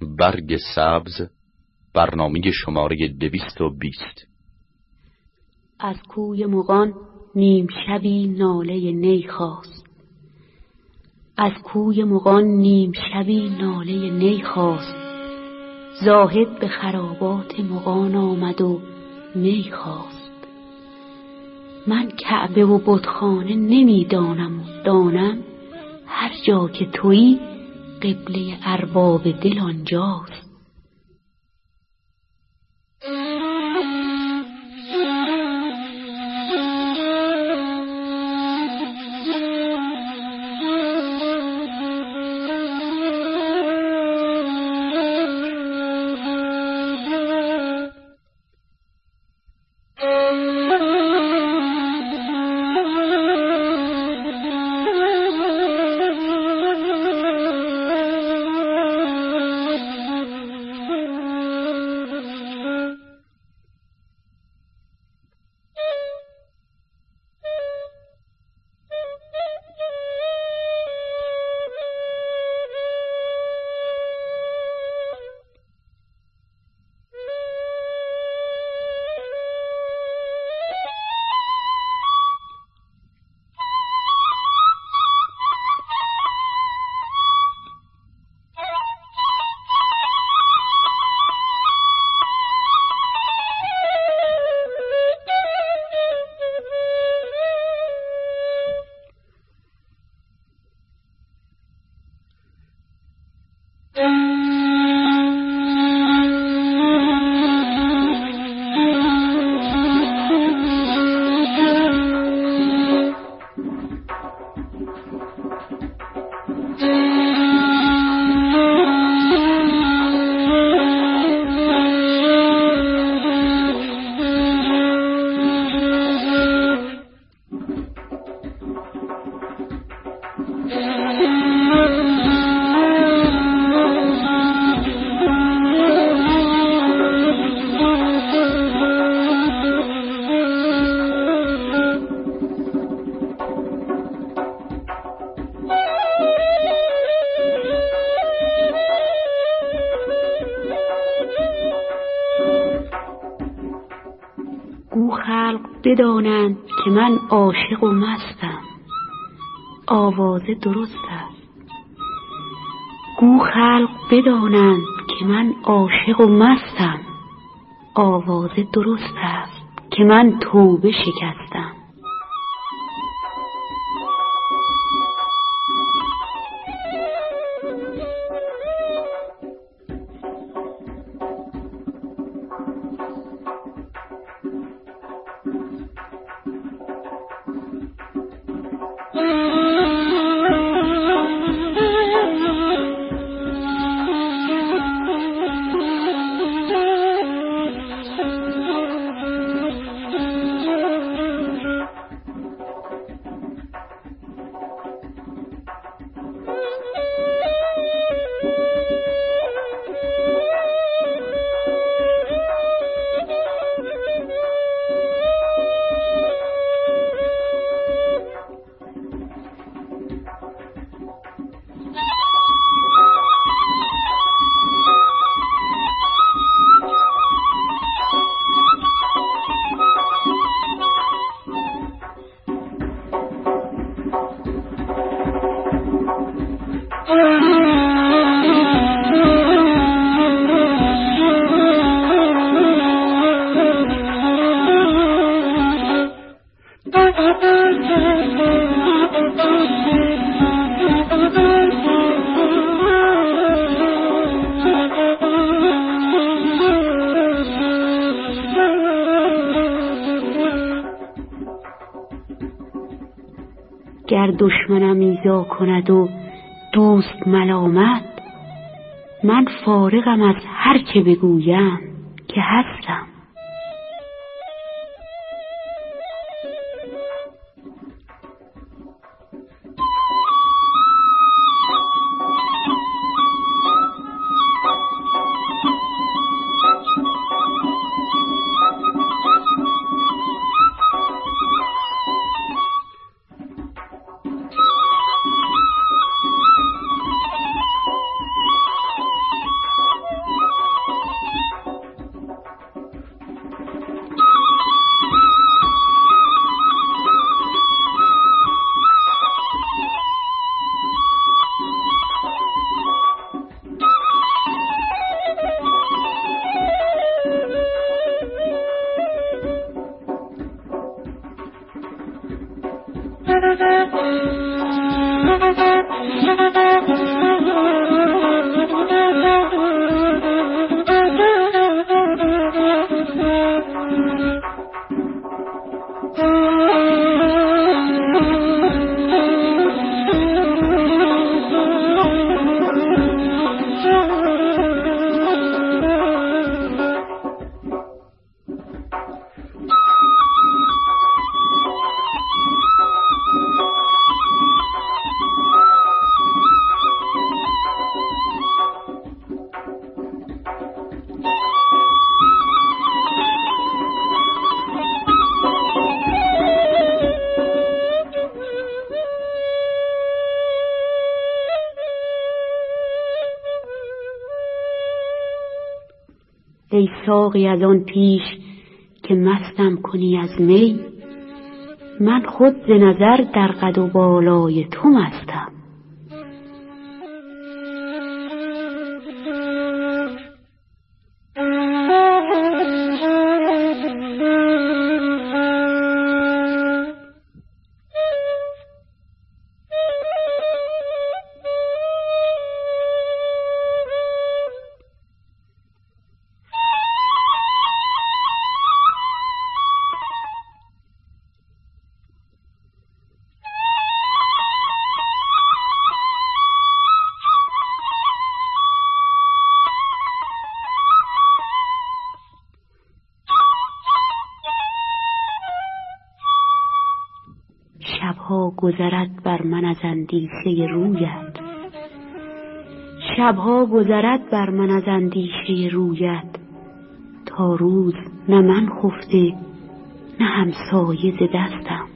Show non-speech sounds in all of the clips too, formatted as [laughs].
برگ سبز برنامه شماره دویست و بیست. از کوی مغان نیم شبی ناله نی خواست. از کوی مغان نیم شبی ناله نی خواست. زاهد به خرابات مغان آمد و می خواست. من کعبه و بتخانه نمی‌دانم و دانم هر جا که تویی قبله ارباب دل آنجاست. بدانند که من عاشق و مستم. آوازه درست است. گو خلق بدانند که من عاشق و مستم. آوازه درست است که من توبه شکستم. کند و دوست ملامت من فارغم از هر که بگویم که هستم. Thank you. ساقی از آن پیش که مستم کنی از می من خود ز نظر در قد و بالای تو مستم. گذرد بر من از اندیشه رویت. شبها گذرد بر من از اندیشه رویت. تا روز نه من خفته نه همسایه ز دستم.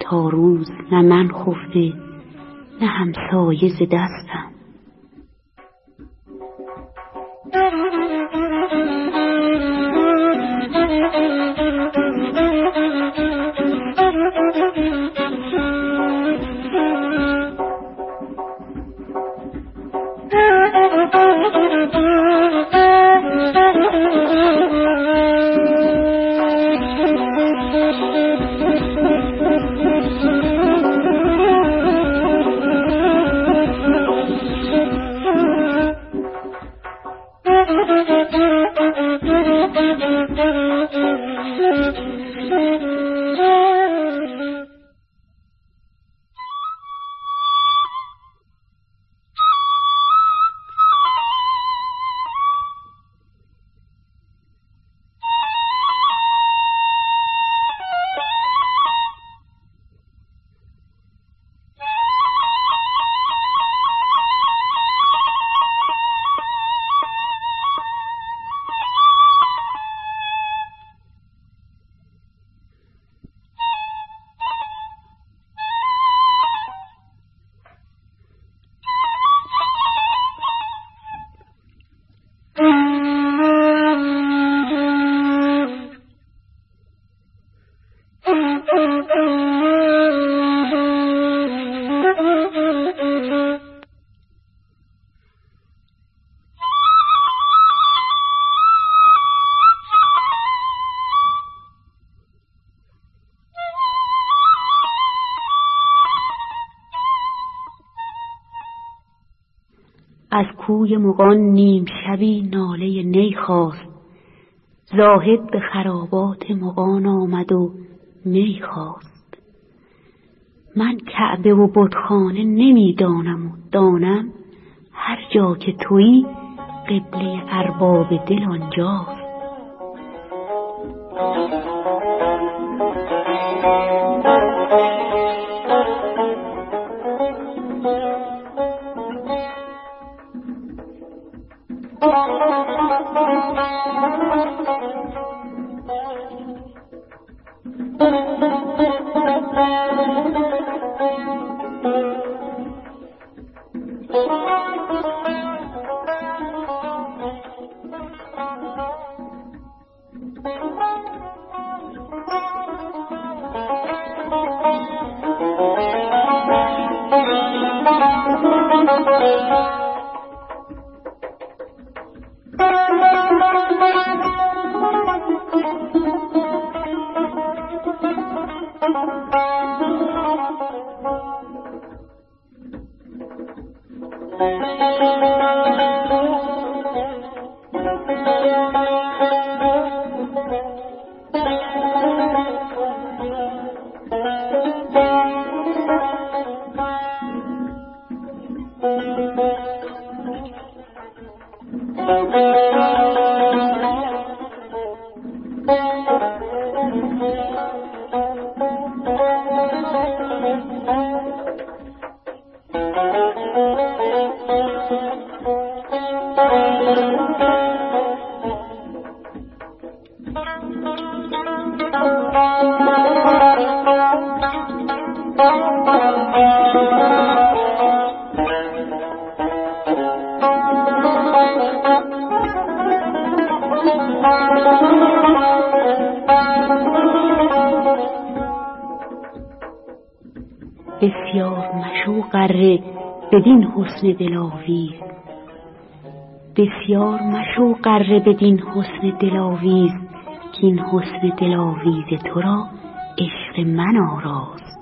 تا روز نه من خفته نه همسایه ز دستم. Mm-hmm. [laughs] کوی مغان نیم شبی ناله نی خواست. زاهد به خرابات مغان آمد و می خواست. من کعبه و بتخانه نمی‌دانم و دانم هر جا که تویی قبله ارباب دل آنجاست. بدین حسن دلاویز. بسیار مشو قره بدین حسن دلاویز که این حسن دلاویز تو را عشق من آراست.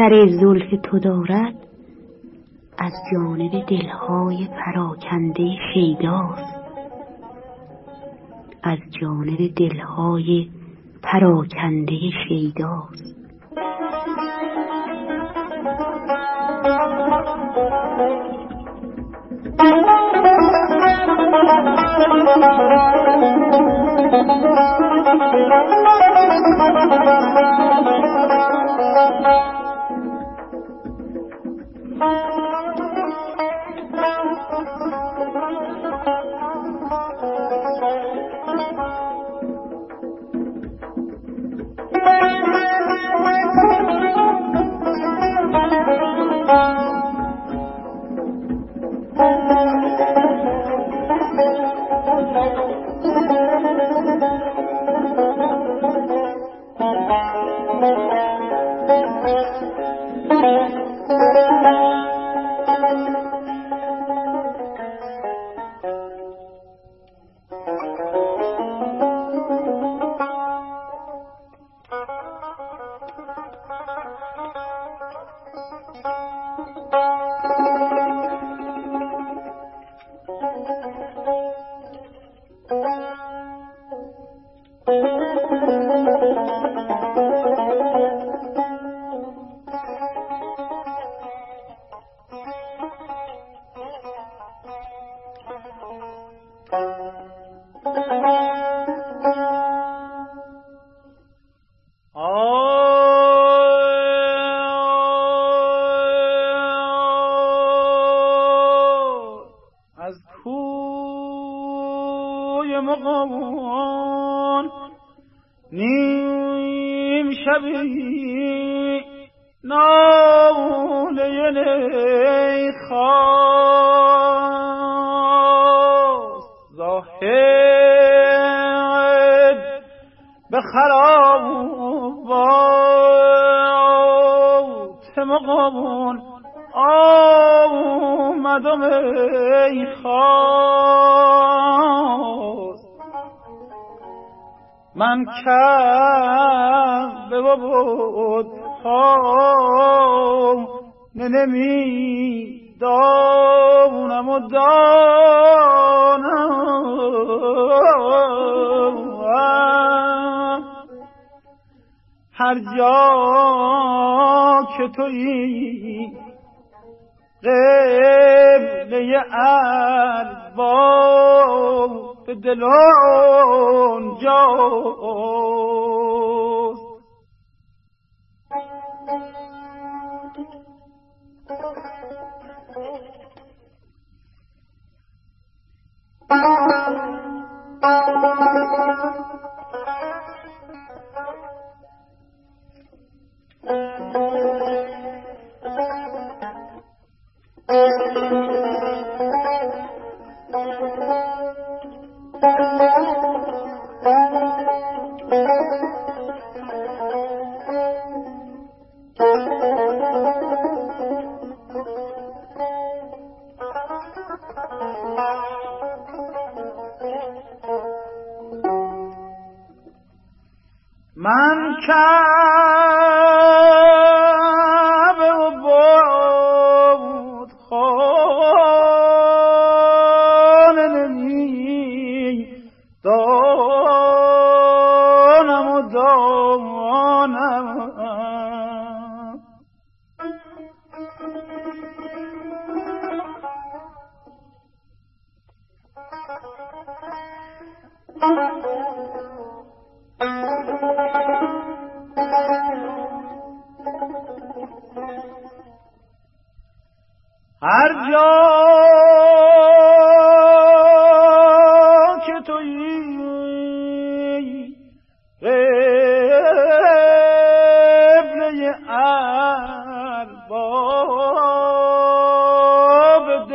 اثر زلف تو دارد از جانب دلهای پراکنده شیداست از جانب دلهای پراکنده شیداست Thank you. از کوی مقامون نیم شبی ناله نیخواست زاهد به خرابون مقامون آمدم ای خواست من کم به بود ها نمی دانم و دانم. هر جا که تویی قبله ارباب به دلان جاست من کعبه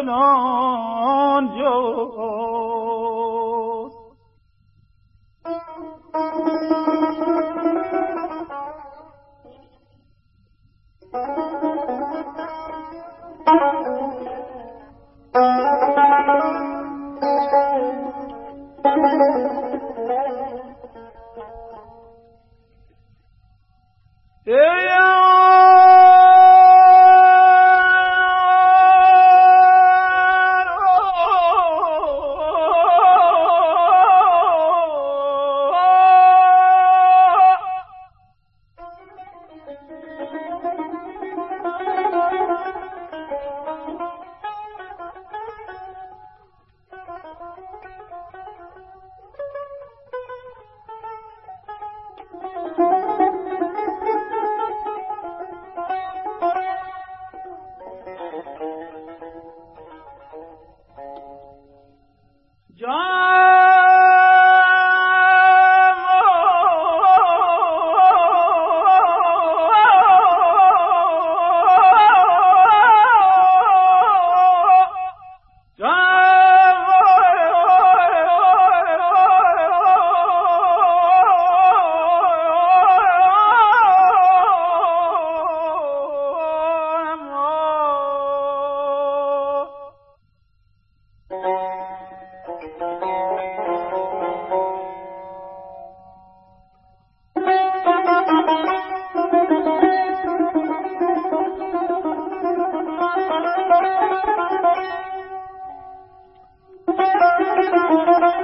ارباب دلان Thank you.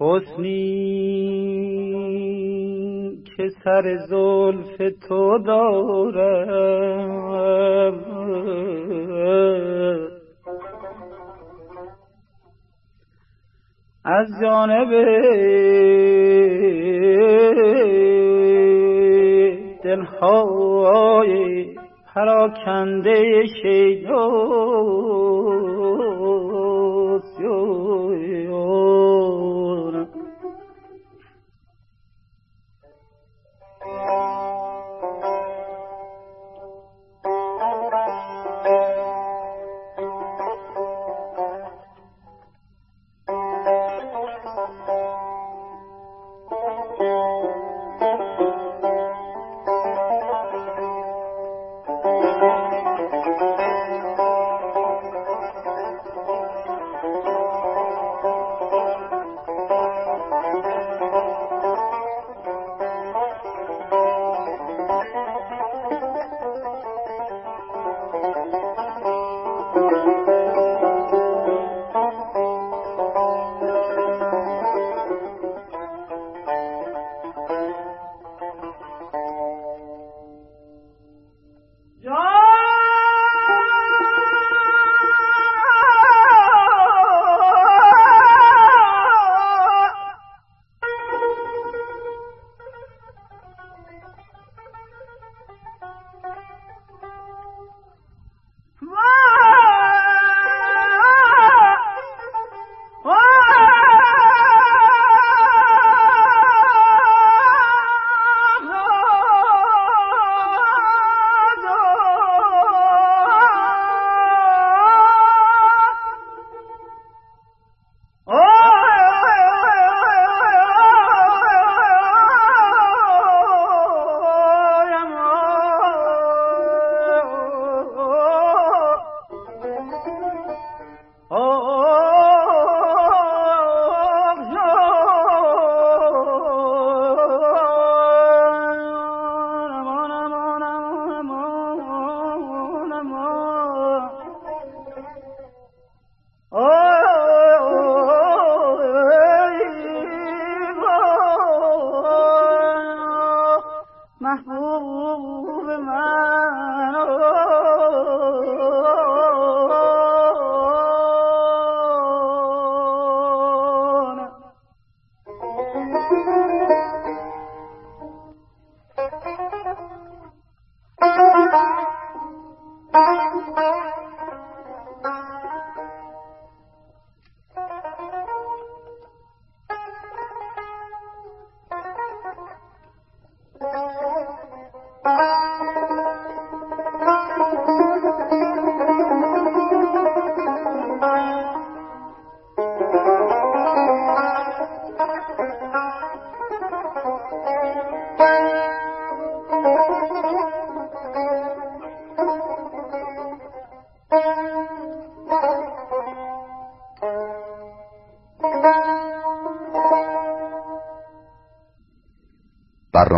حسنی که سر زلف تو دارم. از جانب دلهای پراکنده شیداست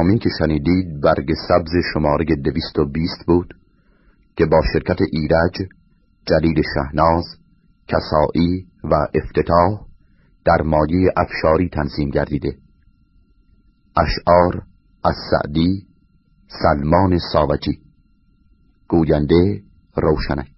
برنامه که شنیدید برگ سبز شماره دویست و بیست بود که با شرکت ایرج، جلیل شهناز، کسایی و افتتاح در مایه افشاری تنظیم گردیده. اشعار از سعدی سلمان ساوجی گوینده روشنک.